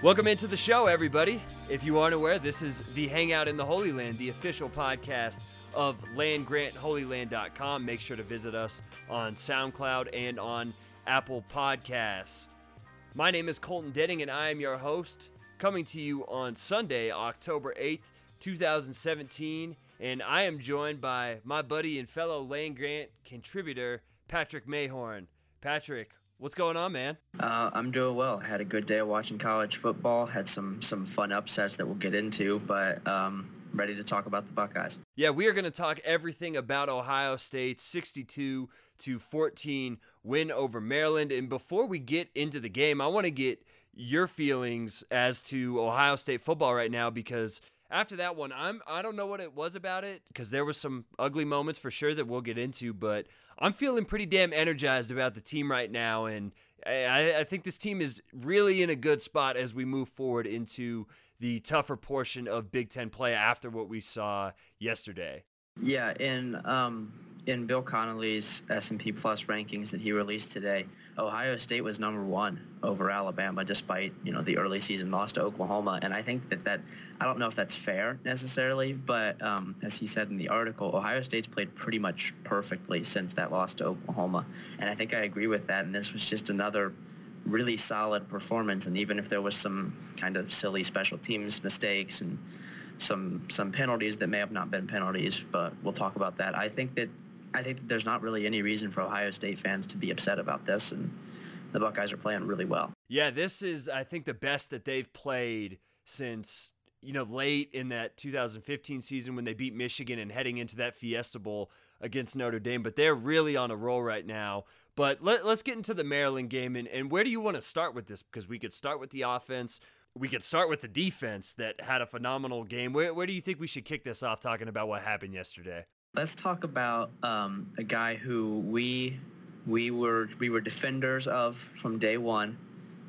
Welcome into the show, everybody. If you aren't aware, this is the Hangout in the Holy Land, the official podcast of landgrantholyland.com. Make sure to visit us on SoundCloud and on Apple Podcasts. My name is Colton Denning, and I am your host, coming to you on Sunday, October 8th, 2017. And I am joined by my buddy and fellow Land Grant contributor, Patrick Mayhorn. Patrick, What's going on, man? Uh, I'm doing well. Had a good day of watching college football. Had some some fun upsets that we'll get into, but um, ready to talk about the Buckeyes. Yeah, we are going to talk everything about Ohio State 62 to 14 win over Maryland. And before we get into the game, I want to get your feelings as to Ohio State football right now because after that one, I'm I don't know what it was about it because there was some ugly moments for sure that we'll get into, but I'm feeling pretty damn energized about the team right now, and I, I think this team is really in a good spot as we move forward into the tougher portion of Big Ten play after what we saw yesterday. Yeah, and um, in Bill Connelly's S&P Plus rankings that he released today, Ohio State was number one over Alabama, despite you know the early season loss to Oklahoma. And I think that that I don't know if that's fair necessarily, but um, as he said in the article, Ohio State's played pretty much perfectly since that loss to Oklahoma, and I think I agree with that. And this was just another really solid performance. And even if there was some kind of silly special teams mistakes and some some penalties that may have not been penalties, but we'll talk about that. I think that I think there's not really any reason for Ohio State fans to be upset about this, and the Buckeyes are playing really well. Yeah, this is I think the best that they've played since you know late in that 2015 season when they beat Michigan and heading into that Fiesta Bowl against Notre Dame. But they're really on a roll right now. But let, us get into the Maryland game and, and where do you want to start with this? Because we could start with the offense we could start with the defense that had a phenomenal game. Where, where do you think we should kick this off talking about what happened yesterday? Let's talk about um, a guy who we we were we were defenders of from day one.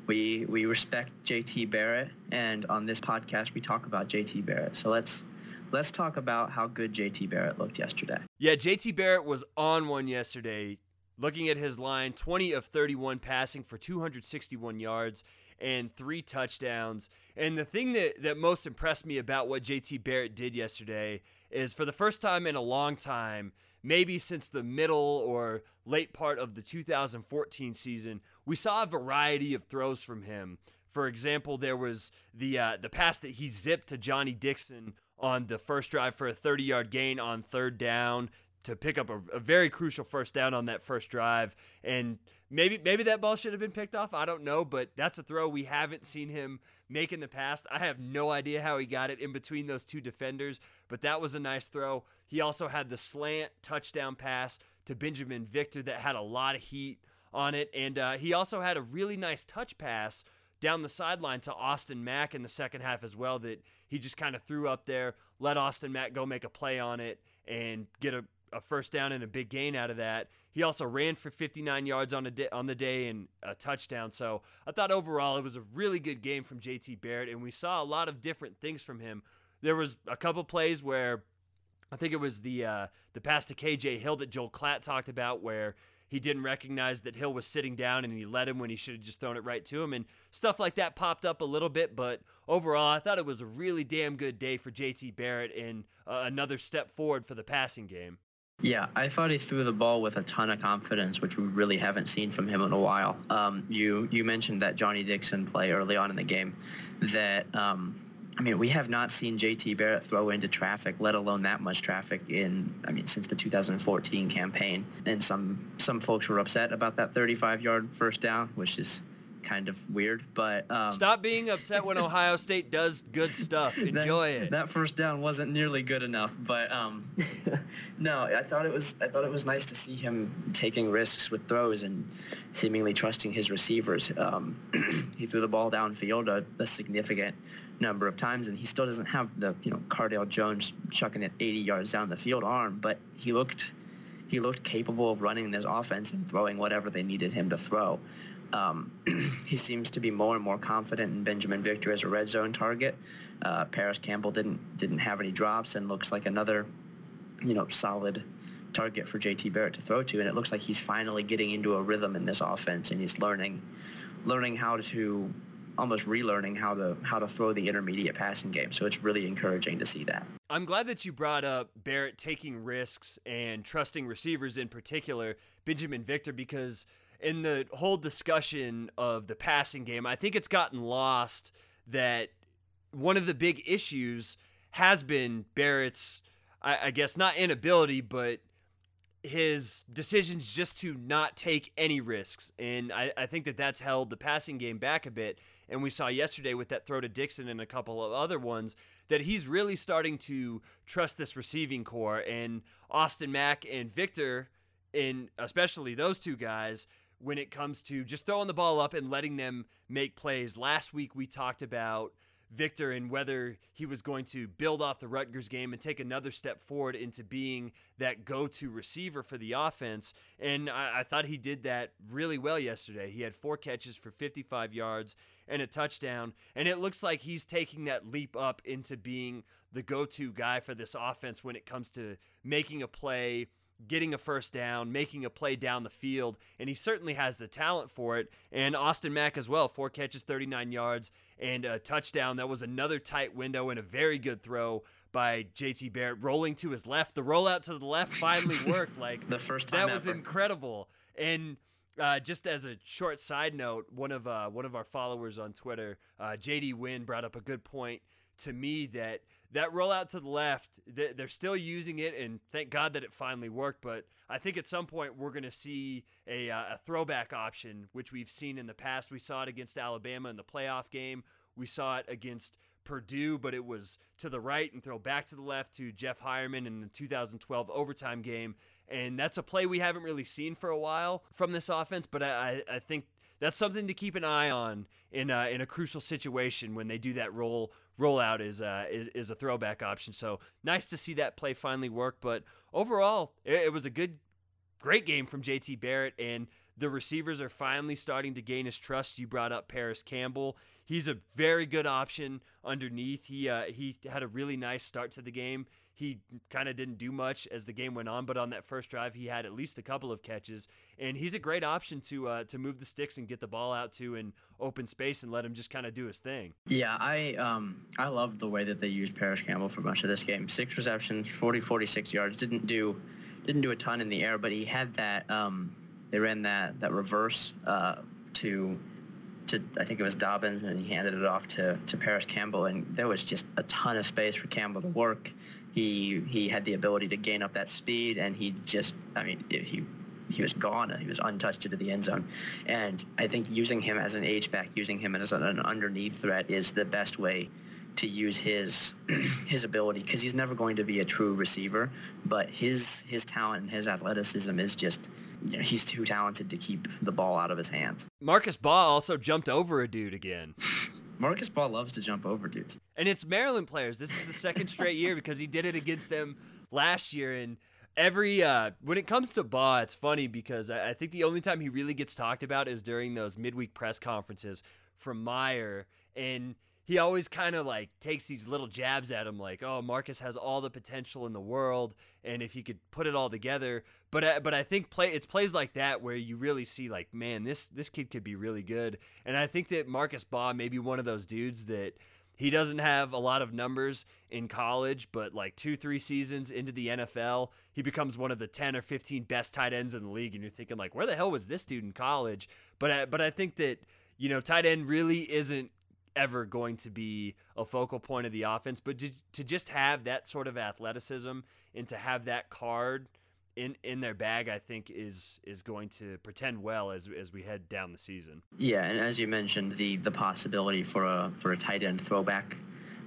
We we respect JT Barrett, and on this podcast we talk about JT Barrett. So let's let's talk about how good JT Barrett looked yesterday. Yeah, JT Barrett was on one yesterday. Looking at his line, 20 of 31 passing for 261 yards and three touchdowns. And the thing that, that most impressed me about what JT Barrett did yesterday is for the first time in a long time, maybe since the middle or late part of the 2014 season, we saw a variety of throws from him. For example, there was the uh, the pass that he zipped to Johnny Dixon on the first drive for a 30 yard gain on third down to pick up a, a, very crucial first down on that first drive. And maybe maybe that ball should have been picked off. I don't know, but that's a throw we haven't seen him make in the past. I have no idea how he got it in between those two defenders, but that was a nice throw. He also had the slant touchdown pass to Binjimen Victor that had a lot of heat on it, and uh, he also had a really nice touch pass down the sideline to Austin Mack in the second half as well that he just kind of threw up there, let Austin Mack go make a play on it and get a a first down and a big gain out of that. He also ran for 59 yards on, a di- on the day and a touchdown. So I thought overall it was a really good game from JT Barrett, and we saw a lot of different things from him. There was a couple plays where I think it was the uh, the pass to KJ Hill that Joel Klatt talked about, where he didn't recognize that Hill was sitting down and he let him when he should have just thrown it right to him. And stuff like that popped up a little bit. But overall, I thought it was a really damn good day for JT Barrett and uh, another step forward for the passing game. Yeah, I thought he threw the ball with a ton of confidence, which we really haven't seen from him in a while. Um, you you mentioned that Johnny Dixon play early on in the game. That um, I mean, we have not seen JT Barrett throw into traffic, let alone that much traffic in I mean since the 2014 campaign. And some some folks were upset about that 35-yard first down, which is kind of weird. But um, stop being upset when Ohio State does good stuff. Enjoy that, it. That first down wasn't nearly good enough, but um, no, I thought it was. I thought it was nice to see him taking risks with throws and seemingly trusting his receivers. Um, he threw the ball downfield a, a significant number of times, and he still doesn't have the you know Cardale Jones chucking it 80 yards down the field arm, but he looked he looked capable of running this offense and throwing whatever they needed him to throw. Um, he seems to be more and more confident in Binjimen Victor as a red zone target. Uh, Parris Campbell didn't didn't have any drops and looks like another, you know, solid target for JT Barrett to throw to. And it looks like he's finally getting into a rhythm in this offense and he's learning learning how to almost relearning how to how to throw the intermediate passing game. So it's really encouraging to see that. I'm glad that you brought up Barrett taking risks and trusting receivers in particular, Binjimen Victor, because in the whole discussion of the passing game, I think it's gotten lost that one of the big issues has been Barrett's, I, I guess, not inability, but his decisions just to not take any risks. And I, I think that that's held the passing game back a bit. And we saw yesterday with that throw to Dixon and a couple of other ones that he's really starting to trust this receiving corps. And Austin Mack and Victor, and especially those two guys, when it comes to just throwing the ball up and letting them make plays. Last week we talked about Victor and whether he was going to build off the Rutgers game and take another step forward into being that go to receiver for the offense. And I, I, thought he did that really well yesterday. He had four catches for 55 yards and a touchdown. And it looks like he's taking that leap up into being the go to guy for this offense when it comes to making a play getting a first down, making a play down the field, and he certainly has the talent for it. And Austin Mack as well, four catches, 39 yards, and a touchdown. That was another tight window and a very good throw by JT Barrett rolling to his left. The rollout to the left finally worked. Like the first time that was incredible. And uh, just as a short side note, one of uh, one of our followers on Twitter, uh, JD Wynn, brought up a good point to me that that rollout to the left, they're still using it, and thank God that it finally worked. But I think at some point we're going to see a, uh, a throwback option, which we've seen in the past. We saw it against Alabama in the playoff game. We saw it against Purdue, but it was to the right and throw back to the left to Jeff Heuerman in the 2012 overtime game. And that's a play we haven't really seen for a while from this offense, but I, I think that's something to keep an eye on in a, in a crucial situation when they do that roll rollout is, uh, is is a throwback option. So nice to see that play finally work. But overall, it, it was a good, great game from JT Barrett, and the receivers are finally starting to gain his trust. You brought up Parris Campbell. He's a very good option underneath. He uh, he had a really nice start to the game. He kind of didn't do much as the game went on, but on that first drive, he had at least a couple of catches, and he's a great option to uh, to move the sticks and get the ball out to in open space and let him just kind of do his thing. Yeah, I um I love the way that they used Parris Campbell for much of this game. Six receptions, 40, 46 yards. Didn't do didn't do a ton in the air, but he had that um they ran that that reverse uh, to to I think it was Dobbins, and he handed it off to to Parris Campbell, and there was just a ton of space for Campbell to work he he had the ability to gain up that speed, and he just I mean he he was gone. He was untouched into the end zone, and I think using him as an H back, using him as an, underneath threat is the best way to use his his ability because he's never going to be a true receiver, but his his talent and his athleticism is just you know, he's too talented to keep the ball out of his hands. Marcus Baugh also jumped over a dude again. Marcus Baugh loves to jump over dudes. And it's Maryland players. This is the second straight year because he did it against them last year. And every uh, when it comes to Baugh, it's funny because I, I think the only time he really gets talked about is during those midweek press conferences from Meyer. And he always kind of like takes these little jabs at him like oh marcus has all the potential in the world and if he could put it all together. But uh, but i think play it's plays like that where you really see like man this this kid could be really good. And i think that marcus baugh may be one of those dudes that he doesn't have a lot of numbers in college but like two three seasons into the nfl he becomes one of the 10 or 15 best tight ends in the league and you're thinking like where the hell was this dude in college? But I, but i think that you know tight end really isn't ever going to be a focal point of the offense. But to, to just have that sort of athleticism and to have that card in in their bag, I think is is going to pretend well as as we head down the season. Yeah, and as you mentioned, the the possibility for a for a tight end throwback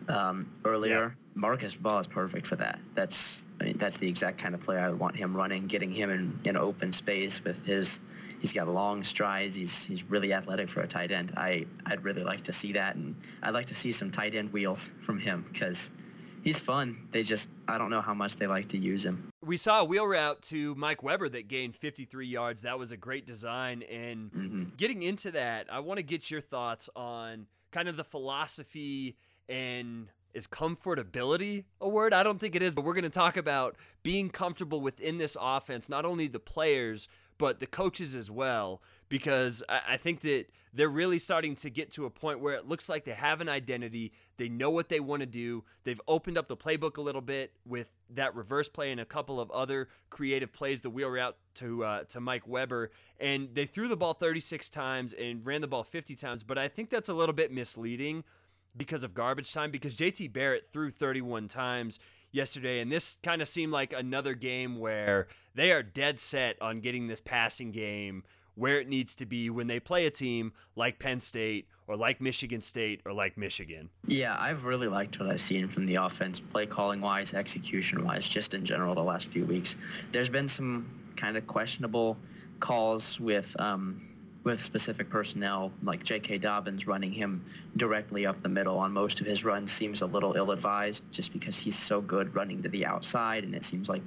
um, earlier. Yeah. Marcus Baugh is perfect for that. That's I mean that's the exact kind of player I would want him running, getting him in, in open space with his He's got long strides. He's he's really athletic for a tight end. I I'd really like to see that, and I'd like to see some tight end wheels from him because he's fun. They just I don't know how much they like to use him. We saw a wheel route to Mike Weber that gained 53 yards. That was a great design. And mm-hmm. getting into that, I want to get your thoughts on kind of the philosophy and is comfortability a word? I don't think it is, but we're going to talk about being comfortable within this offense, not only the players, but the coaches as well, because I, think that they're really starting to get to a point where it looks like they have an identity. They know what they want to do. They've opened up the playbook a little bit with that reverse play and a couple of other creative plays, the wheel route to uh, to Mike Weber, and they threw the ball 36 times and ran the ball 50 times. But I think that's a little bit misleading because of garbage time because JT Barrett threw 31 times yesterday and this kind of seemed like another game where they are dead set on getting this passing game where it needs to be when they play a team like Penn State or like Michigan State or like Michigan. Yeah, I've really liked what I've seen from the offense, play calling wise, execution wise, just in general the last few weeks. There's been some kind of questionable calls with um, with specific personnel, like J.K. Dobbins running him directly up the middle on most of his runs seems a little ill-advised just because he's so good running to the outside, and it seems like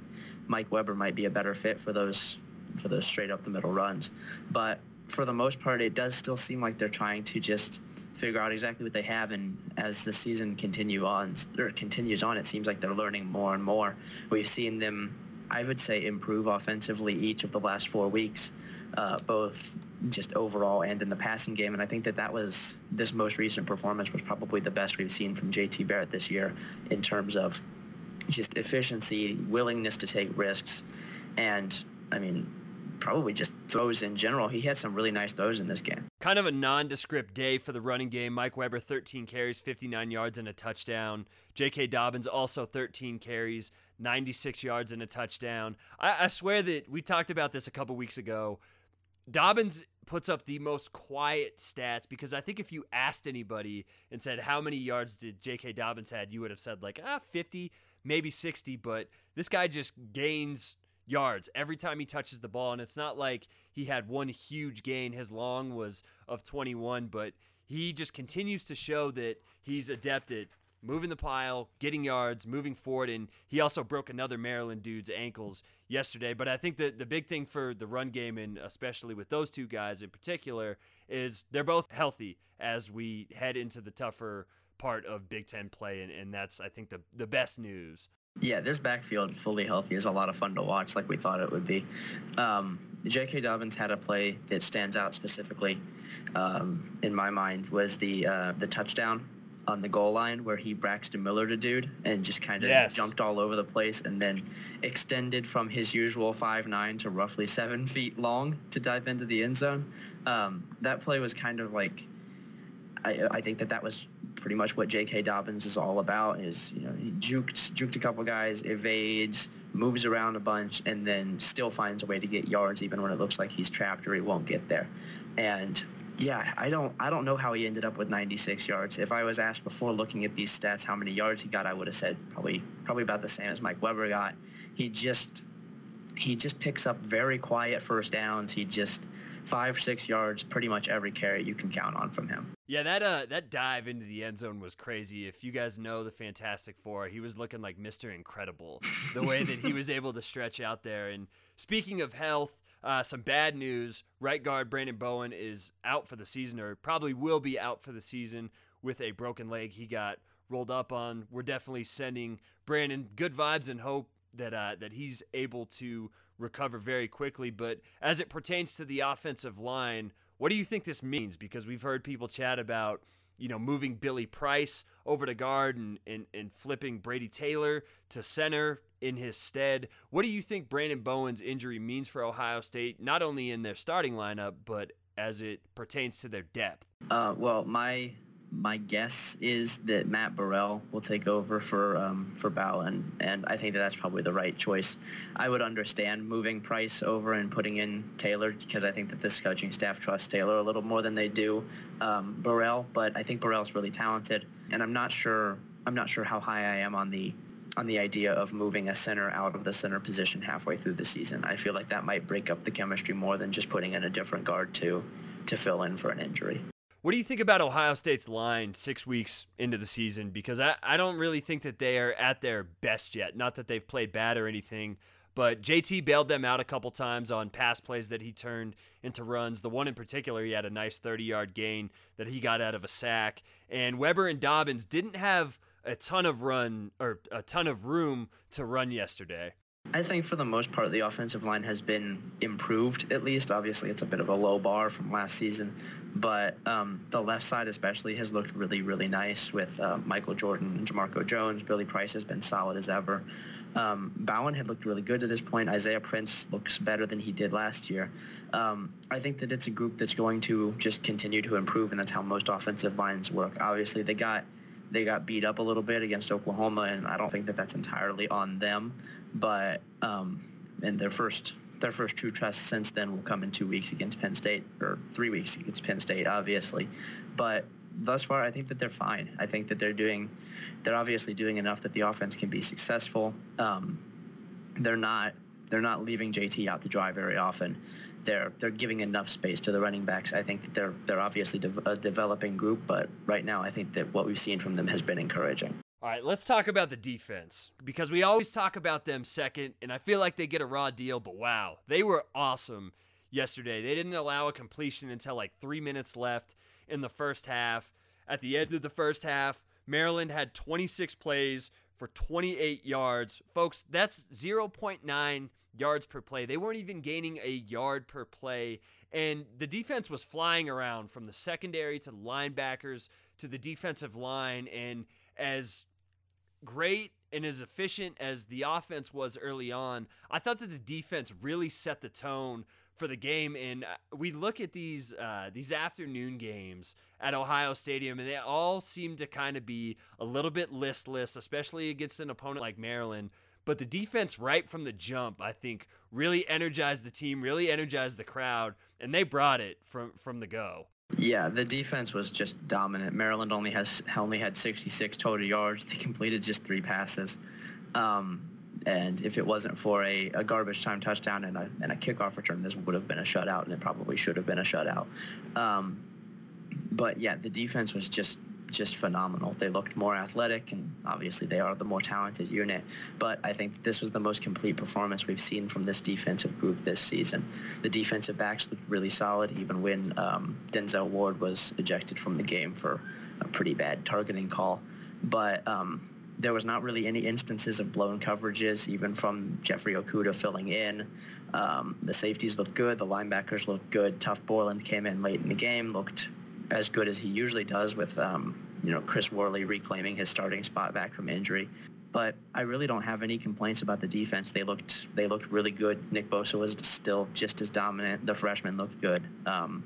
Mike Weber might be a better fit for those for those straight up the middle runs. But for the most part, it does still seem like they're trying to just figure out exactly what they have. And as the season continue on or continues on, it seems like they're learning more and more. We've seen them, I would say, improve offensively each of the last four weeks, uh, both just overall and in the passing game. And I think that that was this most recent performance was probably the best we've seen from JT Barrett this year in terms of just efficiency, willingness to take risks, and I mean, probably just throws in general. He had some really nice throws in this game. Kind of a nondescript day for the running game. Mike Weber, 13 carries, 59 yards, and a touchdown. J.K. Dobbins, also 13 carries, 96 yards, and a touchdown. I, I swear that we talked about this a couple weeks ago. Dobbins puts up the most quiet stats because I think if you asked anybody and said how many yards did J.K. Dobbins had, you would have said like ah 50, maybe 60. But this guy just gains yards every time he touches the ball. And it's not like he had one huge gain. His long was of 21, but he just continues to show that he's adept at moving the pile, getting yards, moving forward. And he also broke another Maryland dude's ankles yesterday. But I think that the big thing for the run game, and especially with those two guys in particular, is they're both healthy as we head into the tougher part of Big Ten play. And, and that's, I think, the, the best news yeah, this backfield fully healthy is a lot of fun to watch, like we thought it would be. Um, J.K. Dobbins had a play that stands out specifically um, in my mind was the uh, the touchdown on the goal line where he Braxton Miller to dude and just kind of yes. jumped all over the place and then extended from his usual five nine to roughly seven feet long to dive into the end zone. Um, that play was kind of like I, I think that that was pretty much what J.K. Dobbins is all about. Is you know he juked juked a couple guys, evades, moves around a bunch, and then still finds a way to get yards even when it looks like he's trapped or he won't get there. And yeah, I don't I don't know how he ended up with 96 yards. If I was asked before looking at these stats how many yards he got, I would have said probably probably about the same as Mike Weber got. He just he just picks up very quiet first downs. He just five, six yards, pretty much every carry you can count on from him. Yeah, that uh that dive into the end zone was crazy. If you guys know the Fantastic Four, he was looking like Mr. Incredible. The way that he was able to stretch out there. And speaking of health, uh, some bad news. Right guard Brandon Bowen is out for the season, or probably will be out for the season with a broken leg. He got rolled up on. We're definitely sending Brandon good vibes and hope that uh, that he's able to recover very quickly. But as it pertains to the offensive line, what do you think this means? Because we've heard people chat about, you know, moving Billy Price over to guard and, and, and flipping Brady Taylor to center in his stead. What do you think Brandon Bowen's injury means for Ohio State, not only in their starting lineup, but as it pertains to their depth? Uh, well, my my guess is that Matt Burrell will take over for um, for Bowen, and I think that that's probably the right choice. I would understand moving Price over and putting in Taylor because I think that this coaching staff trusts Taylor a little more than they do um, Burrell. But I think Burrell's really talented, and I'm not sure I'm not sure how high I am on the on the idea of moving a center out of the center position halfway through the season. I feel like that might break up the chemistry more than just putting in a different guard to to fill in for an injury. What do you think about Ohio State's line six weeks into the season? Because I, I don't really think that they are at their best yet. Not that they've played bad or anything, but JT bailed them out a couple times on pass plays that he turned into runs. The one in particular, he had a nice 30 yard gain that he got out of a sack. And Weber and Dobbins didn't have a ton of run or a ton of room to run yesterday. I think for the most part, the offensive line has been improved, at least. Obviously, it's a bit of a low bar from last season, but um, the left side especially has looked really, really nice with uh, Michael Jordan and Jamarco Jones. Billy Price has been solid as ever. Um, Bowen had looked really good to this point. Isaiah Prince looks better than he did last year. Um, I think that it's a group that's going to just continue to improve, and that's how most offensive lines work. Obviously, they got they got beat up a little bit against Oklahoma, and I don't think that that's entirely on them. But um, and their first their first true test since then will come in two weeks against Penn State, or three weeks against Penn State, obviously. But thus far, I think that they're fine. I think that they're doing, they're obviously doing enough that the offense can be successful. Um, they're not they're not leaving JT out to dry very often. They're they're giving enough space to the running backs. I think that they're they're obviously de- a developing group, but right now I think that what we've seen from them has been encouraging. All right, let's talk about the defense because we always talk about them second, and I feel like they get a raw deal, but wow, they were awesome yesterday. They didn't allow a completion until like three minutes left in the first half. At the end of the first half, Maryland had 26 plays for 28 yards. Folks, that's 0.9 yards per play. They weren't even gaining a yard per play. And the defense was flying around from the secondary to the linebackers to the defensive line. And as great and as efficient as the offense was early on, I thought that the defense really set the tone for the game. And uh, we look at these uh, these afternoon games at Ohio Stadium, and they all seem to kind of be a little bit listless, especially against an opponent like Maryland. But the defense, right from the jump, I think, really energized the team, really energized the crowd, and they brought it from from the go. Yeah, the defense was just dominant. Maryland only has only had 66 total yards. They completed just three passes. Um, and if it wasn't for a, a garbage time touchdown and a, and a kickoff return, this would have been a shutout, and it probably should have been a shutout. Um, but yeah, the defense was just just phenomenal. They looked more athletic, and obviously they are the more talented unit. But I think this was the most complete performance we've seen from this defensive group this season. The defensive backs looked really solid, even when um, Denzel Ward was ejected from the game for a pretty bad targeting call. But um, there was not really any instances of blown coverages, even from Jeffrey Okudah filling in. Um, the safeties looked good. The linebackers looked good. Tuf Borland came in late in the game, looked as good as he usually does with, um, you know, Chris Worley reclaiming his starting spot back from injury. But I really don't have any complaints about the defense. They looked they looked really good. Nick Bosa was still just as dominant. The freshman looked good. Um,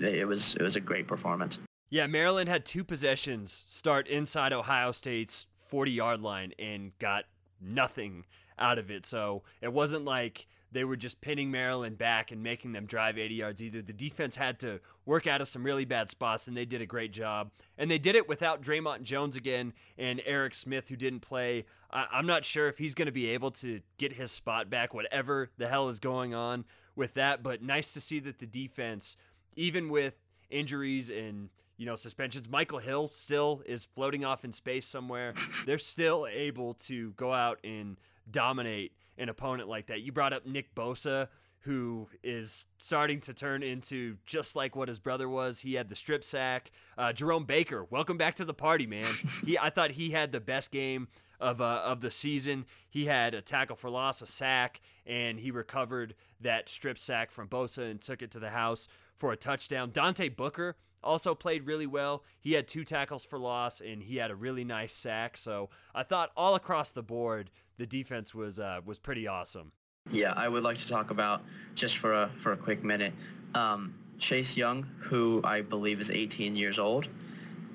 it was it was a great performance. Yeah, Maryland had two possessions start inside Ohio State's 40 yard line and got nothing out of it. So it wasn't like they were just pinning Maryland back and making them drive 80 yards either. The defense had to work out of some really bad spots, and they did a great job. And they did it without Dre'Mont Jones again and Eric Smith, who didn't play. I- am not sure if he's going to be able to get his spot back, whatever the hell is going on with that. But nice to see that the defense, even with injuries and you know suspensions, Michael Hill still is floating off in space somewhere. They're still able to go out and dominate an opponent like that. You brought up Nick Bosa, who is starting to turn into just like what his brother was. He had the strip sack. Uh, Jerome Baker, welcome back to the party, man. he, I thought he had the best game of uh, of the season. He had a tackle for loss, a sack, and he recovered that strip sack from Bosa and took it to the house for a touchdown. Dante Booker also played really well. He had two tackles for loss and he had a really nice sack. So I thought all across the board, the defense was uh, was pretty awesome. Yeah, I would like to talk about just for a for a quick minute. Um, Chase Young, who I believe is 18 years old,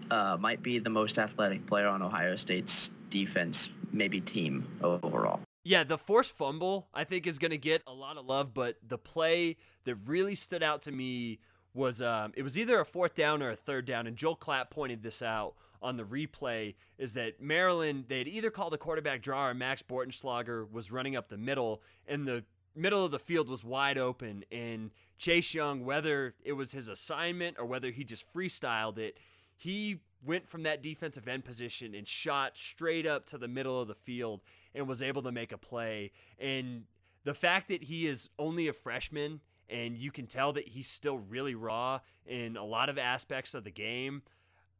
uh, might be the most athletic player on Ohio State's defense, maybe team overall. Yeah, the forced fumble I think is going to get a lot of love, but the play that really stood out to me was um, it was either a fourth down or a third down, and Joel Klatt pointed this out on the replay. Is that Maryland? They had either called a quarterback draw or Max Bortenschlager was running up the middle, and the middle of the field was wide open. And Chase Young, whether it was his assignment or whether he just freestyled it, he went from that defensive end position and shot straight up to the middle of the field and was able to make a play. And the fact that he is only a freshman and you can tell that he's still really raw in a lot of aspects of the game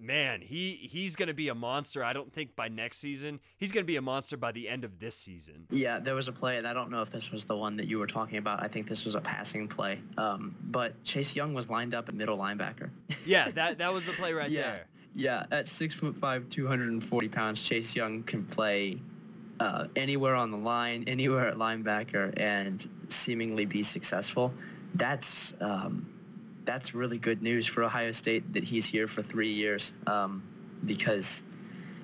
man, he he's going to be a monster. I don't think by next season. He's going to be a monster by the end of this season. Yeah, there was a play, and I don't know if this was the one that you were talking about. I think this was a passing play. Um, but Chase Young was lined up at middle linebacker. yeah, that that was the play right yeah. there. Yeah, at 6'5", 240 pounds, Chase Young can play uh, anywhere on the line, anywhere at linebacker, and seemingly be successful. That's um, that's really good news for Ohio State that he's here for three years. Um, because,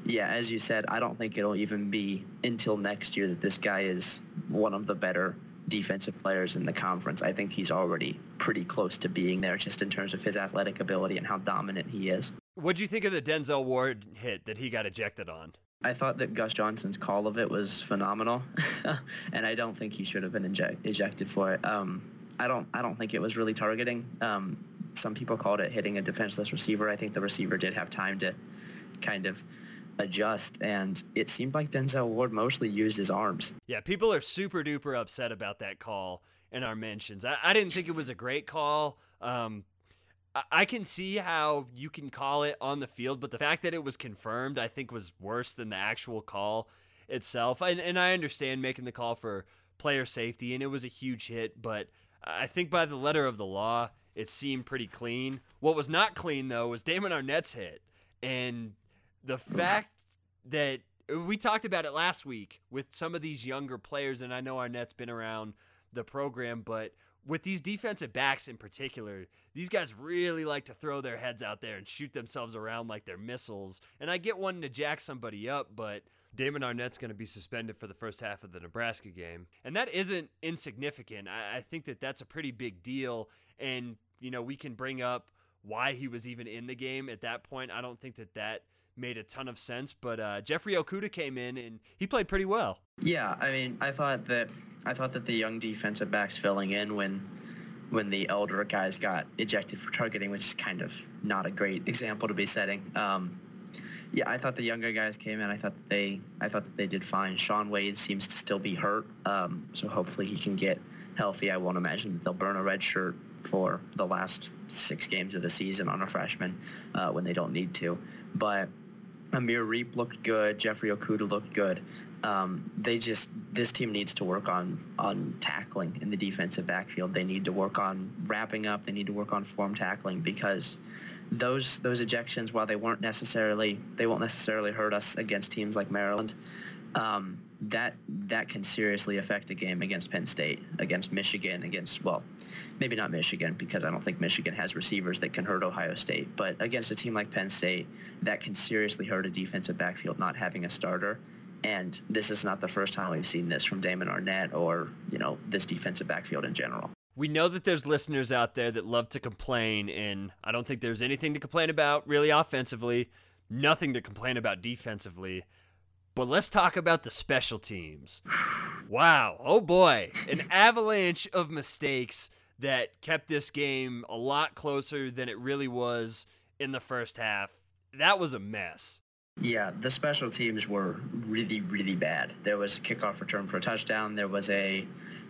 yeah, as you said, I don't think it'll even be until next year that this guy is one of the better defensive players in the conference. I think he's already pretty close to being there just in terms of his athletic ability and how dominant he is. What do you think of the Denzel Ward hit that he got ejected on? I thought that Gus Johnson's call of it was phenomenal, and I don't think he should have been eject- ejected for it. Um, I don't I don't think it was really targeting. Um, some people called it hitting a defenseless receiver. I think the receiver did have time to kind of adjust, and it seemed like Denzel Ward mostly used his arms. Yeah, people are super duper upset about that call in our mentions. I, I didn't think it was a great call. Um, I, I can see how you can call it on the field, but the fact that it was confirmed, I think, was worse than the actual call itself. And, and I understand making the call for player safety, and it was a huge hit, but I think by the letter of the law, it seemed pretty clean. What was not clean though was Damon Arnette's hit, and the fact that we talked about it last week with some of these younger players, and I know Arnette's been around the program, but with these defensive backs in particular, these guys really like to throw their heads out there and shoot themselves around like they're missiles. And I get wanting to jack somebody up, but Damon Arnette's going to be suspended for the first half of the Nebraska game. And that isn't insignificant. I, I think that that's a pretty big deal. And, you know, we can bring up why he was even in the game at that point. I don't think that that made a ton of sense, but uh, Jeffrey Okudah came in and he played pretty well. Yeah, I mean, I thought that I thought that the young defensive backs filling in when when the elder guys got ejected for targeting, which is kind of not a great example to be setting. Um, yeah, I thought the younger guys came in. I thought that they, I thought that they did fine. Shaun Wade seems to still be hurt, um, so hopefully he can get healthy. I won't imagine they'll burn a red shirt for the last six games of the season on a freshman uh, when they don't need to. But Amir Riep looked good. Jeffrey Okudah looked good. Um, they just this team needs to work on on tackling in the defensive backfield. They need to work on wrapping up. They need to work on form tackling because those those ejections, while they weren't necessarily they won't necessarily hurt us against teams like Maryland, um, that that can seriously affect a game against Penn State, against Michigan, against well, maybe not Michigan because I don't think Michigan has receivers that can hurt Ohio State, but against a team like Penn State, that can seriously hurt a defensive backfield not having a starter. And this is not the first time we've seen this from Damon Arnette or you know this defensive backfield in general we know that there's listeners out there that love to complain, and I don't think there's anything to complain about really offensively, nothing to complain about defensively. But let's talk about the special teams. Wow. Oh boy. An avalanche of mistakes that kept this game a lot closer than it really was in the first half. That was a mess. Yeah, the special teams were really, really bad. There was a kickoff return for a touchdown. There was a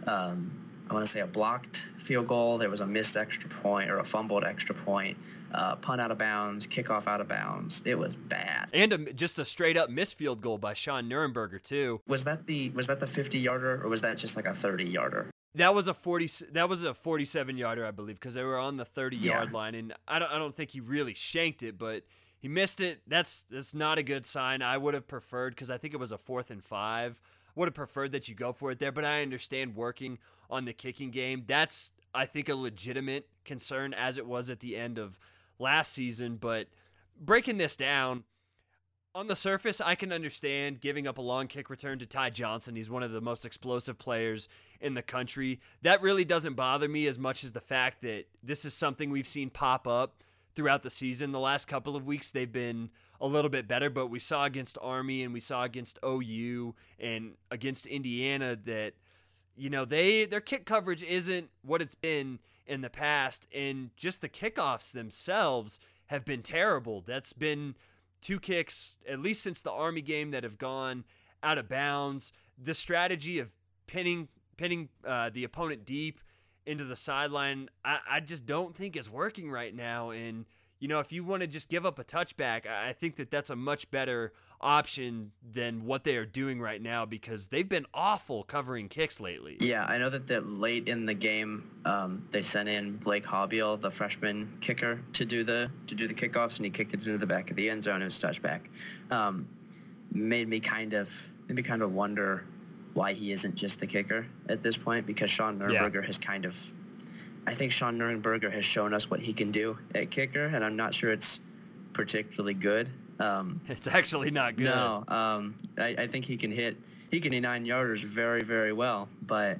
um, I want to say a blocked field goal. There was a missed extra point or a fumbled extra point. Uh, punt out of bounds, kickoff out of bounds. It was bad. And a, just a straight up missed field goal by Sean Nuernberger too. Was that the was that the 50 yarder or was that just like a 30 yarder? That was a 40 that was a 47 yarder I believe because they were on the 30 yeah. yard line and I don't I don't think he really shanked it but he missed it. That's that's not a good sign. I would have preferred because I think it was a fourth and five would have preferred that you go for it there, but I understand working on the kicking game. That's, I think, a legitimate concern as it was at the end of last season. But breaking this down, on the surface, I can understand giving up a long kick return to Ty Johnson. He's one of the most explosive players in the country. That really doesn't bother me as much as the fact that this is something we've seen pop up throughout the season. The last couple of weeks, they've been a little bit better, but we saw against Army and we saw against OU and against Indiana that you know they their kick coverage isn't what it's been in the past, and just the kickoffs themselves have been terrible. That's been two kicks at least since the Army game that have gone out of bounds. The strategy of pinning pinning uh, the opponent deep into the sideline, I, I just don't think is working right now. And you know, if you want to just give up a touchback, I think that that's a much better option than what they are doing right now because they've been awful covering kicks lately. Yeah, I know that, that late in the game um, they sent in Blake Haubeil, the freshman kicker, to do the to do the kickoffs, and he kicked it into the back of the end zone. It was touchback. Um, made me kind of made me kind of wonder why he isn't just the kicker at this point because Sean Nuernberger yeah. has kind of I think Sean Nuernberger has shown us what he can do at kicker, and I'm not sure it's particularly good. Um, it's actually not good. No, um, I, I, think he can hit he can hit nine yarders very very well, but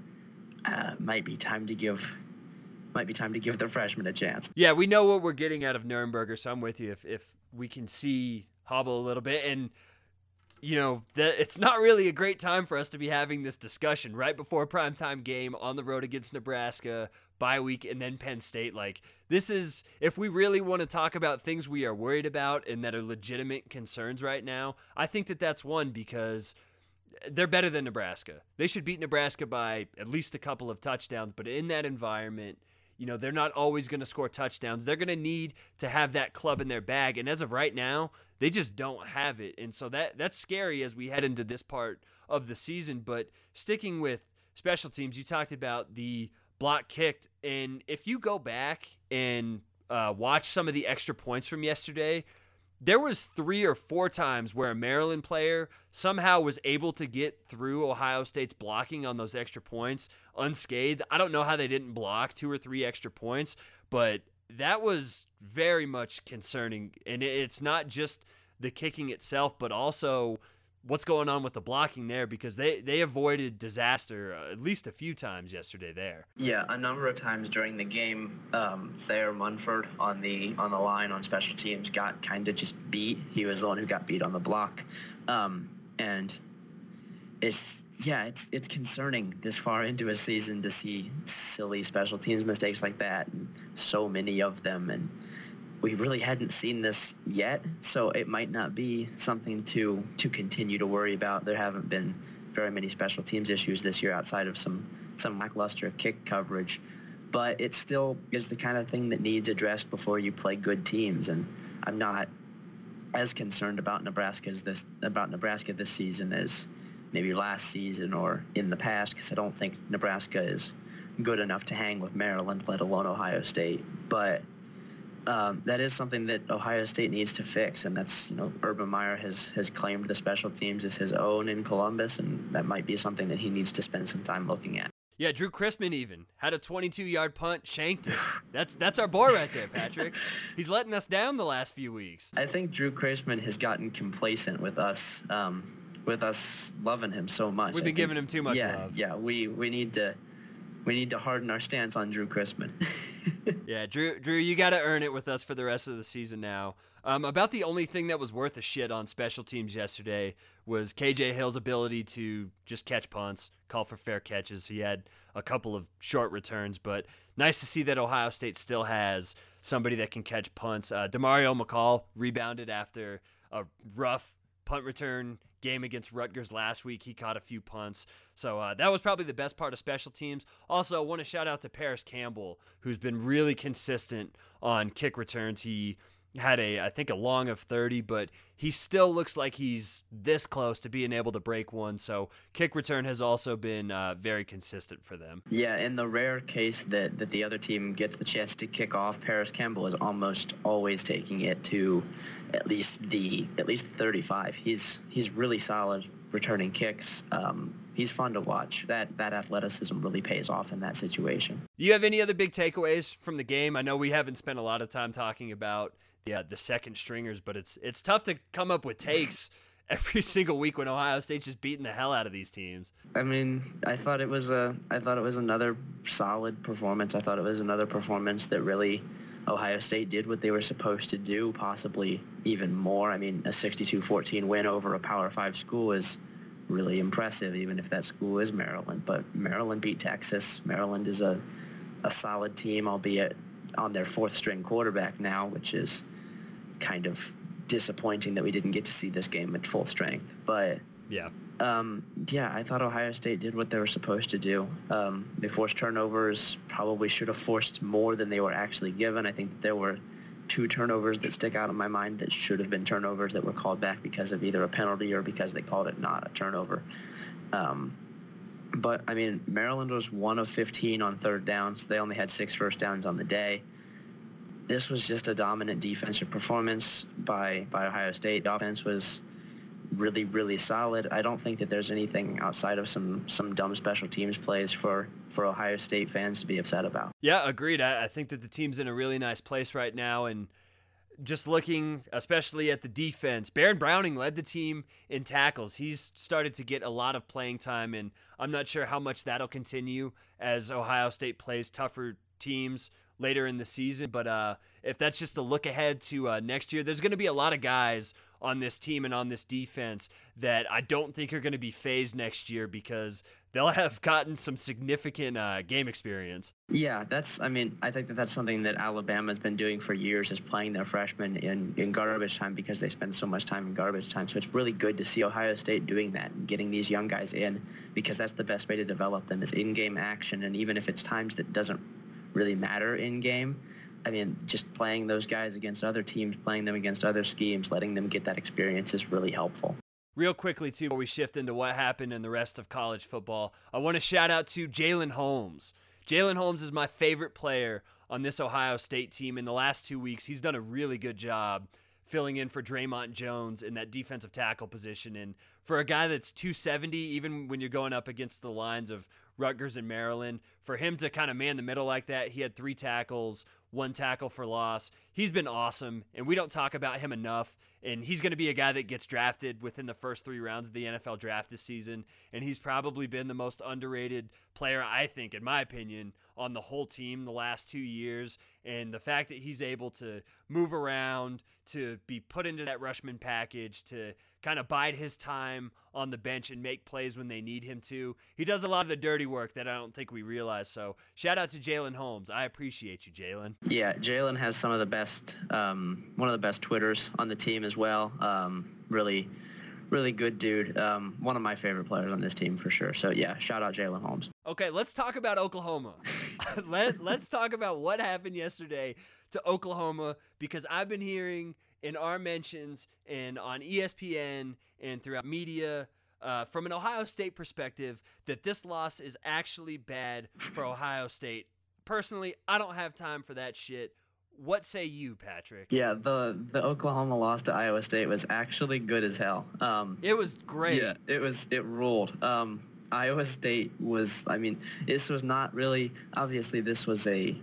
uh, might be time to give might be time to give the freshman a chance. Yeah, we know what we're getting out of Nuernberger, so I'm with you. If if we can see Haubeil a little bit and you know, that it's not really a great time for us to be having this discussion right before a primetime game on the road against Nebraska, bye week, and then Penn State. Like, this is, if we really want to talk about things we are worried about and that are legitimate concerns right now, I think that that's one because they're better than Nebraska. They should beat Nebraska by at least a couple of touchdowns, but in that environment, you know, they're not always going to score touchdowns. They're going to need to have that club in their bag. And as of right now, they just don't have it. And so that that's scary as we head into this part of the season. But sticking with special teams, you talked about the block kicked. And if you go back and uh, watch some of the extra points from yesterday, there was three or four times where a Maryland player somehow was able to get through Ohio State's blocking on those extra points unscathed. I don't know how they didn't block two or three extra points, but that was very much concerning. And it's not just the kicking itself, but also what's going on with the blocking there because they, they avoided disaster uh, at least a few times yesterday there. Yeah, a number of times during the game, um, Thayer Munford on the on the line on special teams got kind of just beat. He was the one who got beat on the block, um, and it's yeah, it's it's concerning this far into a season to see silly special teams mistakes like that, and so many of them, and we really hadn't seen this yet, so it might not be something to to continue to worry about. There haven't been very many special teams issues this year outside of some some lackluster kick coverage, but it still is the kind of thing that needs addressed before you play good teams. And I'm not as concerned about Nebraska's this about Nebraska this season as maybe last season or in the past because I don't think Nebraska is good enough to hang with Maryland, let alone Ohio State. But um, that is something that Ohio State needs to fix, and that's you know Urban Meyer has has claimed the special teams as his own in Columbus, and that might be something that he needs to spend some time looking at. Yeah, Drew Chrisman even had a 22-yard punt, shanked it. That's that's our boy right there, Patrick. He's letting us down the last few weeks. I think Drew Chrisman has gotten complacent with us, um, with us loving him so much. We've been think, giving him too much yeah, love. Yeah, we we need to we need to harden our stance on Drew Chrisman. yeah, Drew, Drew, you got to earn it with us for the rest of the season now. Um, about the only thing that was worth a shit on special teams yesterday was KJ Hill's ability to just catch punts, call for fair catches. He had a couple of short returns, but nice to see that Ohio State still has somebody that can catch punts. Uh, Demario McCall rebounded after a rough punt return game against Rutgers last week. He caught a few punts. So uh, that was probably the best part of special teams. Also, I want to shout out to Parris Campbell, who's been really consistent on kick returns. He had a I think a long of 30, but he still looks like he's this close to being able to break one. So kick return has also been uh, very consistent for them. Yeah, in the rare case that that the other team gets the chance to kick off, Parris Campbell is almost always taking it to at least the at least 35. He's he's really solid returning kicks. Um, he's fun to watch. That that athleticism really pays off in that situation. Do you have any other big takeaways from the game? I know we haven't spent a lot of time talking about yeah, the second stringers, but it's it's tough to come up with takes every single week when Ohio State's just beating the hell out of these teams. I mean, I thought it was a I thought it was another solid performance. I thought it was another performance that really Ohio State did what they were supposed to do, possibly even more. I mean, a 62-14 win over a Power 5 school is really impressive, even if that school is Maryland. But Maryland beat Texas. Maryland is a, a solid team, albeit on their fourth string quarterback now, which is – kind of disappointing that we didn't get to see this game at full strength. But yeah, um, yeah, I thought Ohio State did what they were supposed to do. Um, they forced turnovers. Probably should have forced more than they were actually given. I think that there were two turnovers that stick out in my mind that should have been turnovers that were called back because of either a penalty or because they called it not a turnover. Um, but I mean, Maryland was one of 15 on third downs. They only had six first downs on the day. This was just a dominant defensive performance by, by Ohio State. The offense was really, really solid. I don't think that there's anything outside of some some dumb special teams plays for for Ohio State fans to be upset about. Yeah, agreed. I, I think that the team's in a really nice place right now, and just looking especially at the defense, Baron Browning led the team in tackles. He's started to get a lot of playing time, and I'm not sure how much that'll continue as Ohio State plays tougher teams later in the season. But uh, if that's just a look ahead to uh, next year, there's going to be a lot of guys on this team and on this defense that I don't think are going to be fazed next year because they'll have gotten some significant uh, game experience. Yeah, that's. I mean, I think that that's something that Alabama's been doing for years is playing their freshmen in in garbage time because they spend so much time in garbage time. So it's really good to see Ohio State doing that and getting these young guys in because that's the best way to develop them is in-game action. And even if it's times that doesn't really matter in game I mean, just playing those guys against other teams, playing them against other schemes, letting them get that experience is really helpful. Real quickly, too, before we shift into what happened in the rest of college football, I want to shout out to Jalyn Holmes. Jalyn Holmes is my favorite player on this Ohio State team. In the last two weeks, he's done a really good job filling in for Dre'Mont Jones in that defensive tackle position. And for a guy that's 270, even when you're going up against the lines of Rutgers and Maryland, for him to kind of man the middle like that, he had three tackles, one tackle for loss. He's been awesome, and we don't talk about him enough. And he's going to be a guy that gets drafted within the first three rounds of the NFL draft this season. And he's probably been the most underrated player, I think, in my opinion, on the whole team the last two years. And the fact that he's able to move around, to be put into that Rushmen package, to kind of bide his time on the bench and make plays when they need him to. He does a lot of the dirty work that I don't think we realize. So shout out to Jalyn Holmes. I appreciate you, Jalyn. Yeah, Jalyn has some of the best, um, one of the best Twitters on the team as well. Um, really, really good dude. Um, one of my favorite players on this team for sure. So yeah, shout out Jalyn Holmes. Okay, let's talk about Oklahoma. Let, let's talk about what happened yesterday to Oklahoma because I've been hearing – in our mentions and on ESPN and throughout media uh, from an Ohio State perspective that this loss is actually bad for Ohio State. Personally, I don't have time for that shit. What say you, Patrick? Yeah, the the Oklahoma loss to Iowa State was actually good as hell. Um, it was great. Yeah, it was. It ruled. Um, Iowa State was. I mean, this was not really. Obviously, this was a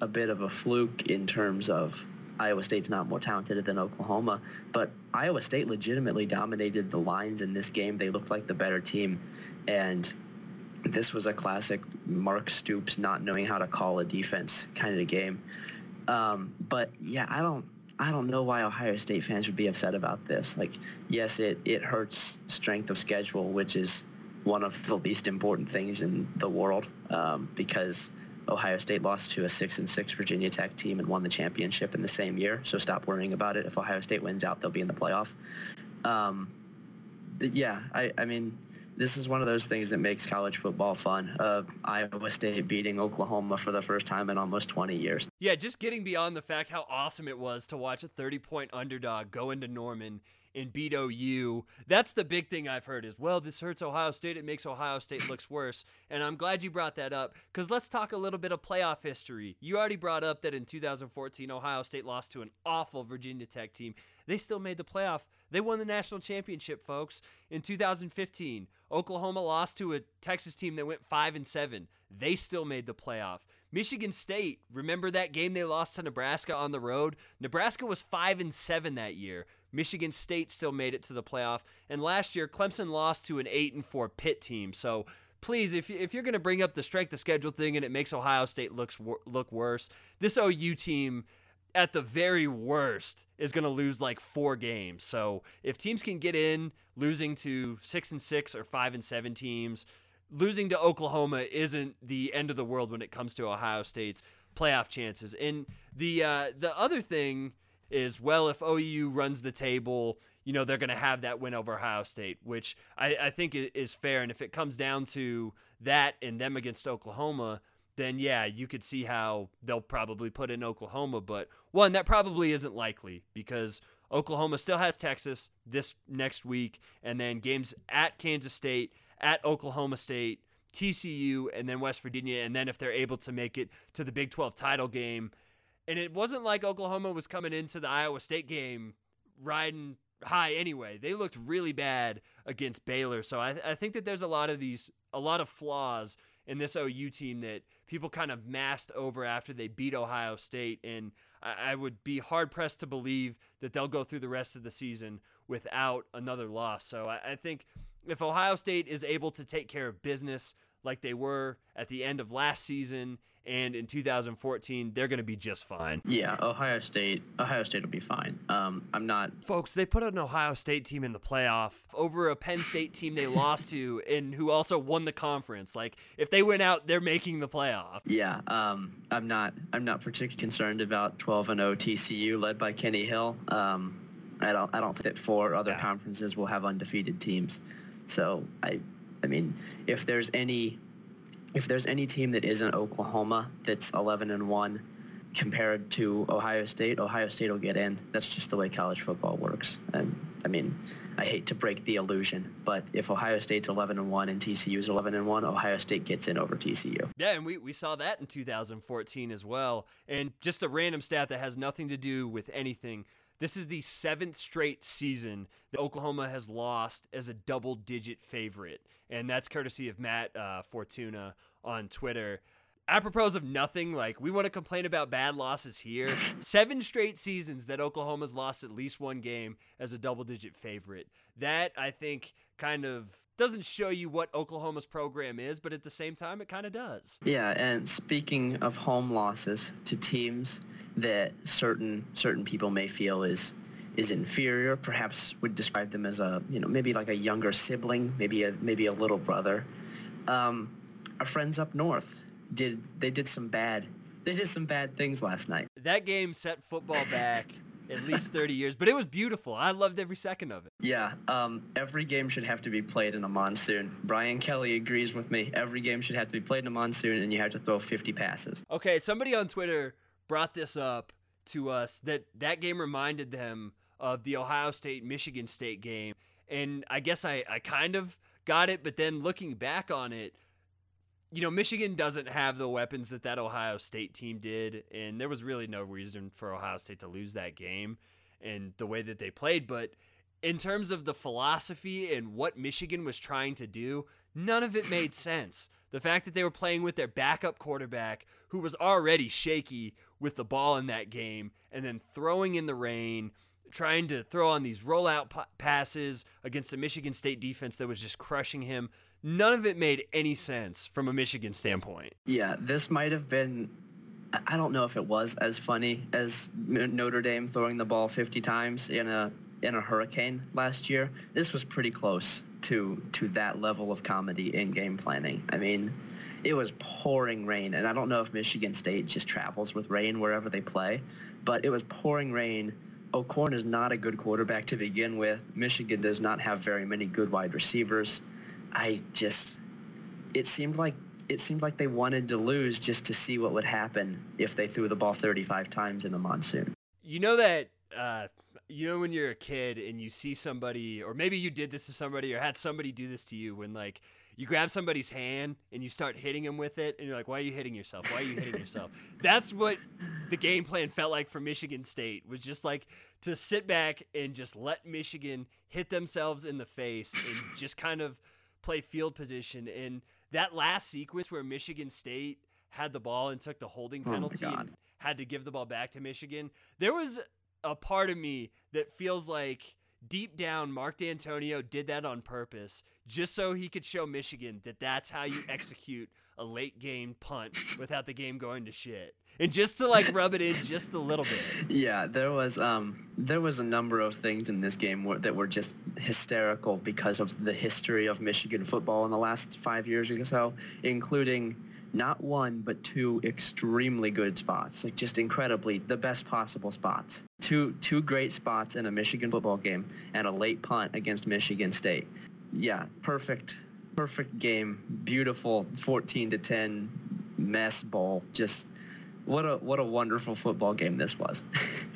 a bit of a fluke in terms of Iowa State's not more talented than Oklahoma, but Iowa State legitimately dominated the lines in this game. They looked like the better team, and this was a classic Mark Stoops not knowing how to call a defense kind of game. Um, but yeah, I don't. I don't know why Ohio State fans would be upset about this. Like, yes, it, it hurts strength of schedule, which is one of the least important things in the world um, because Ohio State lost to a six and six Virginia Tech team and won the championship in the same year. So stop worrying about it. If Ohio State wins out, they'll be in the playoff. Um, yeah, I, I mean, this is one of those things that makes college football fun. Uh, Iowa State beating Oklahoma for the first time in almost 20 years. Yeah, just getting beyond the fact how awesome it was to watch a 30 point underdog go into Norman and beat OU. That's the big thing I've heard is, well, this hurts Ohio State. It makes Ohio State looks worse. And I'm glad you brought that up because let's talk a little bit of playoff history. You already brought up that in 2014, Ohio State lost to an awful Virginia Tech team. They still made the playoff. They won the national championship, folks. In 2015, Oklahoma lost to a Texas team that went 5 and 7. They still made the playoff. Michigan State, remember that game they lost to Nebraska on the road? Nebraska was 5 and 7 that year. Michigan State still made it to the playoff, and last year Clemson lost to an eight and four Pitt team. So please, if if you're going to bring up the strength of schedule thing and it makes Ohio State looks look worse, this OU team at the very worst is going to lose like four games. So if teams can get in losing to six and six or five and seven teams, losing to Oklahoma isn't the end of the world when it comes to Ohio State's playoff chances. And the uh, the other thing is well, if OU runs the table, you know, they're going to have that win over Ohio State, which I, I think is fair. And if it comes down to that and them against Oklahoma, then yeah, you could see how they'll probably put in Oklahoma. But one, that probably isn't likely because Oklahoma still has Texas this next week, and then games at Kansas State, at Oklahoma State, TCU, and then West Virginia. And then if they're able to make it to the Big 12 title game, and it wasn't like Oklahoma was coming into the Iowa State game riding high anyway. They looked really bad against Baylor. So I, I think that there's a lot of these, a lot of flaws in this OU team that people kind of masked over after they beat Ohio State. And I, I would be hard pressed to believe that they'll go through the rest of the season without another loss. So I, I think if Ohio State is able to take care of business like they were at the end of last season and in 2014 they're going to be just fine. Yeah, Ohio State. Ohio State will be fine. Um, I'm not. Folks, they put an Ohio State team in the playoff over a Penn State team they lost to, and who also won the conference. Like, if they went out, they're making the playoff. Yeah, um, I'm not. I'm not particularly concerned about 12 and 0 TCU led by Kenny Hill. Um, I don't. I don't think that four other yeah. conferences will have undefeated teams. So I. I mean, if there's any if there's any team that isn't Oklahoma that's 11 and 1 compared to Ohio State, Ohio State will get in. That's just the way college football works. And I mean, I hate to break the illusion, but if Ohio State's 11 and 1 and TCU is 11 and 1, Ohio State gets in over TCU. Yeah, and we, we saw that in 2014 as well. And just a random stat that has nothing to do with anything. This is the seventh straight season that Oklahoma has lost as a double digit favorite. And that's courtesy of Matt uh, Fortuna on Twitter. Apropos of nothing, like we want to complain about bad losses here. Seven straight seasons that Oklahoma's lost at least one game as a double digit favorite. That, I think, kind of doesn't show you what Oklahoma's program is, but at the same time, it kind of does. Yeah, and speaking of home losses to teams that certain certain people may feel is is inferior, perhaps would describe them as a you know maybe like a younger sibling, maybe a maybe a little brother. Um, our friends up north did they did some bad they did some bad things last night. That game set football back at least 30 years, but it was beautiful. I loved every second of it. Yeah, um, every game should have to be played in a monsoon. Brian Kelly agrees with me. Every game should have to be played in a monsoon, and you have to throw 50 passes. Okay, somebody on Twitter brought this up to us that that game reminded them of the Ohio State Michigan State game, and I guess I, I kind of got it, but then looking back on it, you know, Michigan doesn't have the weapons that that Ohio State team did, and there was really no reason for Ohio State to lose that game and the way that they played. But in terms of the philosophy and what Michigan was trying to do, none of it made sense. The fact that they were playing with their backup quarterback, who was already shaky with the ball in that game, and then throwing in the rain, trying to throw on these rollout p- passes against a Michigan State defense that was just crushing him none of it made any sense from a Michigan standpoint. Yeah, this might have been. I don't know if it was as funny as Notre Dame throwing the ball 50 times in a in a hurricane last year. This was pretty close to to that level of comedy in game planning. I mean, it was pouring rain, and I don't know if Michigan State just travels with rain wherever they play, but it was pouring rain. O'Korn is not a good quarterback to begin with. Michigan does not have very many good wide receivers. I just it seemed like it seemed like they wanted to lose just to see what would happen if they threw the ball 35 times in the monsoon. You know that uh, you know when you're a kid and you see somebody or maybe you did this to somebody or had somebody do this to you when like you grab somebody's hand and you start hitting them with it and you're like why are you hitting yourself why are you hitting yourself that's what the game plan felt like for michigan state was just like to sit back and just let michigan hit themselves in the face and just kind of play field position. And that last sequence where Michigan State had the ball and took the holding oh penalty oh and had to give the ball back to Michigan, there was a part of me that feels like deep down Mark Dantonio did that on purpose just so he could show Michigan that that's how you execute a late game punt without the game going to shit and just to like rub it in just a little bit. Yeah, there was um there was a number of things in this game that were just hysterical because of the history of Michigan football in the last five years or so, including not one but two extremely good spots, like just incredibly the best possible spots. Two two great spots in a Michigan football game and a late punt against Michigan State. Yeah, perfect perfect game, beautiful 14 to 10 mess bowl. Just what a what a wonderful football game this was.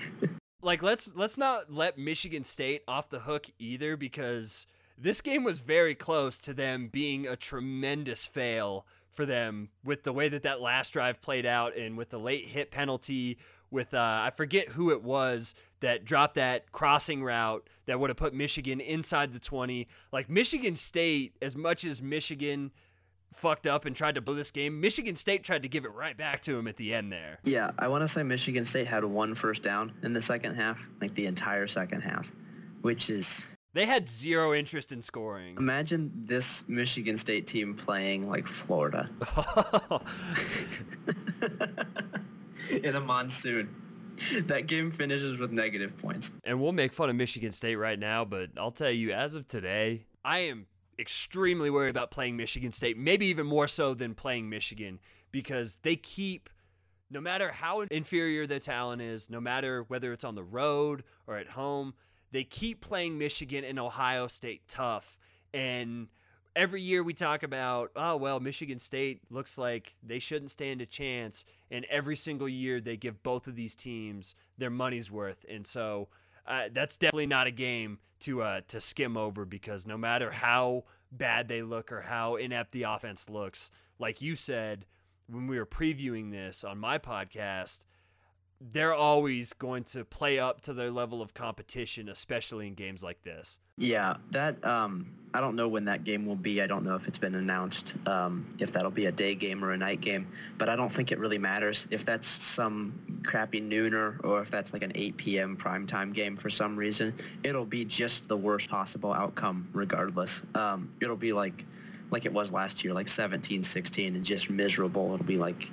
like let's let's not let Michigan State off the hook either because this game was very close to them being a tremendous fail for them with the way that that last drive played out and with the late hit penalty with uh, I forget who it was that dropped that crossing route that would have put Michigan inside the 20. Like Michigan State, as much as Michigan fucked up and tried to blow this game, Michigan State tried to give it right back to him at the end there. Yeah, I want to say Michigan State had one first down in the second half, like the entire second half, which is they had zero interest in scoring. Imagine this Michigan State team playing like Florida. in a monsoon. That game finishes with negative points. And we'll make fun of Michigan State right now, but I'll tell you, as of today, I am extremely worried about playing Michigan State, maybe even more so than playing Michigan, because they keep, no matter how inferior their talent is, no matter whether it's on the road or at home, they keep playing Michigan and Ohio State tough. And every year we talk about, oh, well, Michigan State looks like they shouldn't stand a chance. And every single year they give both of these teams their money's worth. And so uh, that's definitely not a game to uh, to skim over because no matter how bad they look or how inept the offense looks, like you said when we were previewing this on my podcast, they're always going to play up to their level of competition, especially in games like this. Yeah, that um, I don't know when that game will be. I don't know if it's been announced, um, if that'll be a day game or a night game. But I don't think it really matters if that's some crappy nooner or if that's like an 8 p.m. primetime game for some reason. It'll be just the worst possible outcome, regardless. Um, it'll be like like it was last year, like 17-16, and just miserable. It'll be like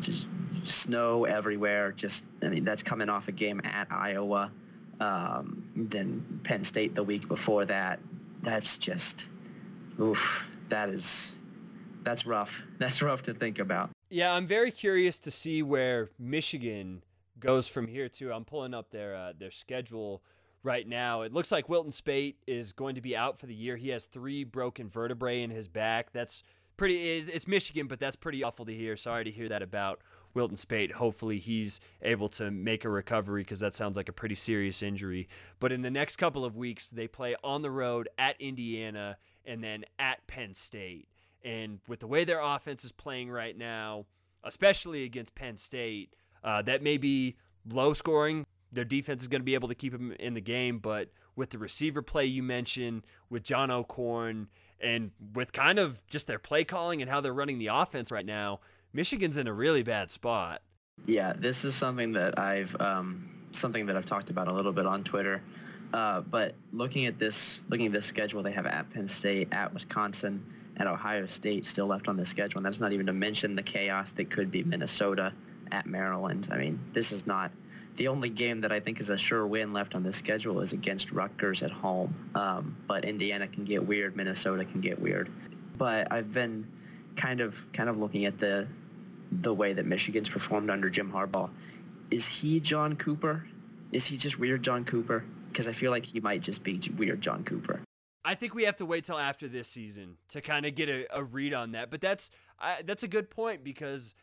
just snow everywhere. Just I mean that's coming off a game at Iowa, um, then Penn State the week before that. That's just, oof. That is, that's rough. That's rough to think about. Yeah, I'm very curious to see where Michigan goes from here too. I'm pulling up their uh, their schedule right now. It looks like Wilton Speight is going to be out for the year. He has three broken vertebrae in his back. That's pretty. It's Michigan, but that's pretty awful to hear. Sorry to hear that about Wilton Speight. Hopefully, he's able to make a recovery because that sounds like a pretty serious injury. But in the next couple of weeks, they play on the road at Indiana and then at Penn State. And with the way their offense is playing right now, especially against Penn State, uh, that may be low scoring. Their defense is going to be able to keep them in the game, but with the receiver play you mentioned, with John O'Korn, and with kind of just their play calling and how they're running the offense right now, Michigan's in a really bad spot. Yeah, this is something that I've um, something that I've talked about a little bit on Twitter. Uh, but looking at this, looking at this schedule, they have at Penn State, at Wisconsin, at Ohio State still left on the schedule, and that's not even to mention the chaos that could be Minnesota at Maryland. I mean, this is not the only game that I think is a sure win left on the schedule is against Rutgers at home. Um, but Indiana can get weird, Minnesota can get weird. But I've been kind of kind of looking at the the way that Michigan's performed under Jim Harbaugh. Is he John Cooper? Is he just weird John Cooper? Because I feel like he might just be weird John Cooper. I think we have to wait till after this season to kind of get a, a, read on that. But that's uh, that's a good point because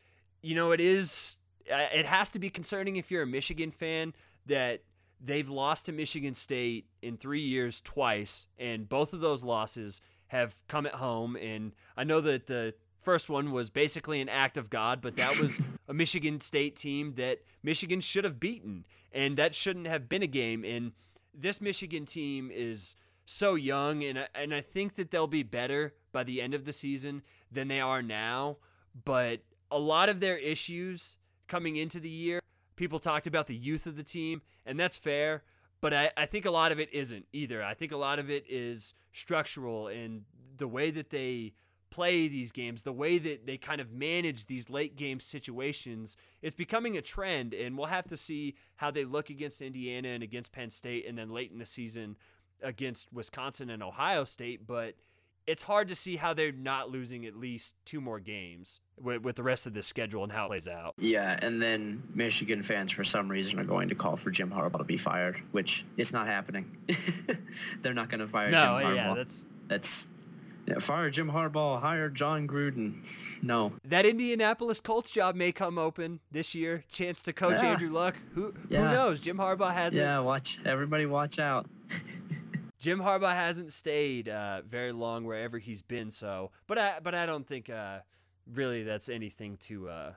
you know it is it has to be concerning if you're a Michigan fan that they've lost to Michigan State in three years twice, and both of those losses have come at home. And I know that the First one was basically an act of God, but that was a Michigan State team that Michigan should have beaten, and that shouldn't have been a game. And this Michigan team is so young, and and I think that they'll be better by the end of the season than they are now. But a lot of their issues coming into the year, people talked about the youth of the team, and that's fair. But I, I think a lot of it isn't either. I think a lot of it is structural and the way that they play these games, the way that they kind of manage these late game situations, it's becoming a trend. And we'll have to see how they look against Indiana and against Penn State, and then late in the season against Wisconsin and Ohio State. But it's hard to see how they're not losing at least two more games with, with the rest of the schedule and how it plays out. Yeah, and then Michigan fans, for some reason, are going to call for Jim Harbaugh to be fired, which is not happening. they're not going to fire no, Jim Harbaugh. Yeah, that's that's fire Jim Harbaugh, hire Jon Gruden. No. That Indianapolis Colts job may come open this year. Chance to coach Yeah. Andrew Luck. Who Yeah. who knows? Jim Harbaugh hasn't Yeah, watch everybody watch out. Jim Harbaugh hasn't stayed uh, very long wherever he's been. So, but I but I don't think uh, really that's anything to uh,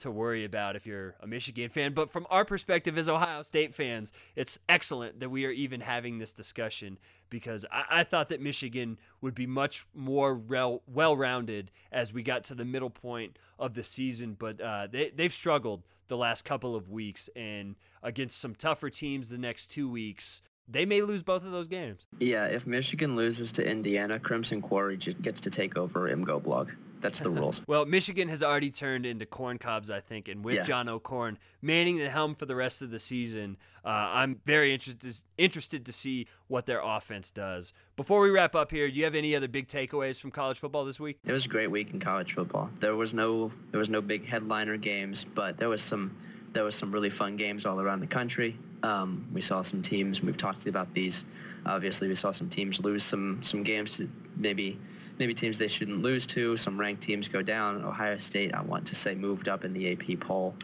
to worry about if you're a Michigan fan. But from our perspective as Ohio State fans, it's excellent that we are even having this discussion because I, I thought that Michigan would be much more rel- well-rounded as we got to the middle point of the season. But uh, they they've struggled the last couple of weeks and against some tougher teams the next two weeks. They may lose both of those games. Yeah, if Michigan loses to Indiana, Crimson Quarry gets to take over MGoBlog. That's the rules. Well, Michigan has already turned into corn cobs, I think, and with Yeah. John O'Korn manning the helm for the rest of the season, uh, I'm very interested interested to see what their offense does. Before we wrap up here, do you have any other big takeaways from college football this week? It was a great week in college football. There was no there was no big headliner games, but there was some there was some really fun games all around the country. Um, we saw some teams. We've talked about these. Obviously, we saw some teams lose some some games to maybe maybe teams they shouldn't lose to. Some ranked teams go down. Ohio State, I want to say, moved up in the AP poll.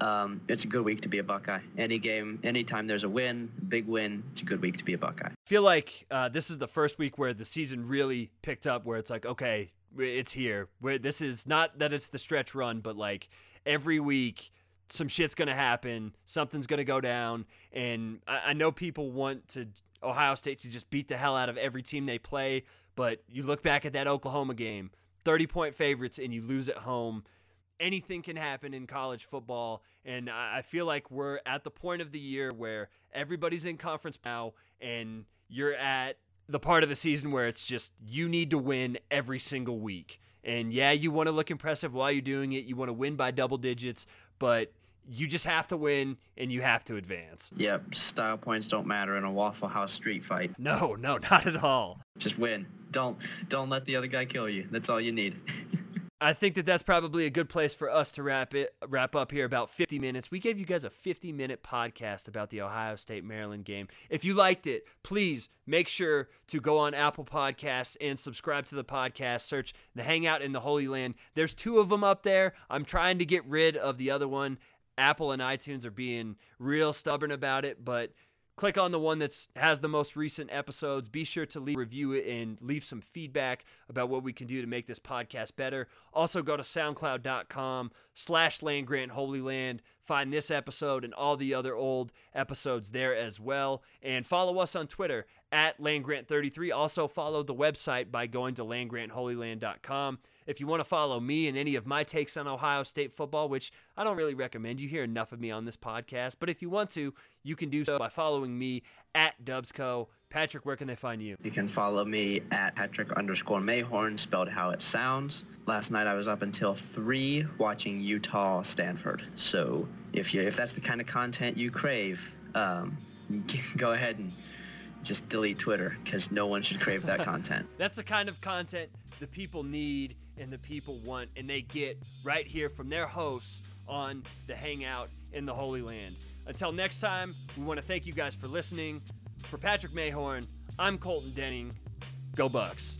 Um, it's a good week to be a Buckeye. Any game, anytime there's a win, big win, it's a good week to be a Buckeye. I feel like uh, this is the first week where the season really picked up where it's like okay it's here where this is not that it's the stretch run but like every week some shit's gonna happen something's gonna go down and I, I know people want to ohio state to just beat the hell out of every team they play but you look back at that oklahoma game 30 point favorites and you lose at home anything can happen in college football. And I I feel like we're at the point of the year where everybody's in conference now, and you're at the part of the season where it's just you need to win every single week. And yeah, you want to look impressive while you're doing it. You want to win by double digits, but you just have to win and you have to advance. Yep, style points don't matter in a Waffle House street fight. No, no, not at all. Just win. Don't don't let the other guy kill you. That's all you need. I think that that's probably a good place for us to wrap it wrap up here about 50 minutes. We gave you guys a 50 minute podcast about the Ohio State Maryland game. If you liked it, please make sure to go on Apple Podcasts and subscribe to the podcast. Search the Hangout in the Holy Land. There's two of them up there. I'm trying to get rid of the other one. Apple and iTunes are being real stubborn about it, but click on the one that has the most recent episodes. Be sure to leave review it and leave some feedback about what we can do to make this podcast better. Also go to soundcloud.com slash land grant land. Find this episode and all the other old episodes there as well. And follow us on Twitter at landgrant33. Also follow the website by going to landgrantholyland.com. If you want to follow me and any of my takes on Ohio State football, which I don't really recommend, you hear enough of me on this podcast. But if you want to, you can do so by following me at Dubsco. Patrick, where can they find you? You can follow me at Patrick underscore Mayhorn, spelled how it sounds. Last night I was up until three watching Utah Stanford. So if you if that's the kind of content you crave, um, go ahead and just delete Twitter because no one should crave that content. That's the kind of content the people need and the people want, and they get right here from their hosts on the Hangout in the Holy Land. Until next time, we want to thank you guys for listening. For Patrick Mayhorn, I'm Colton Denning. Go Bucks.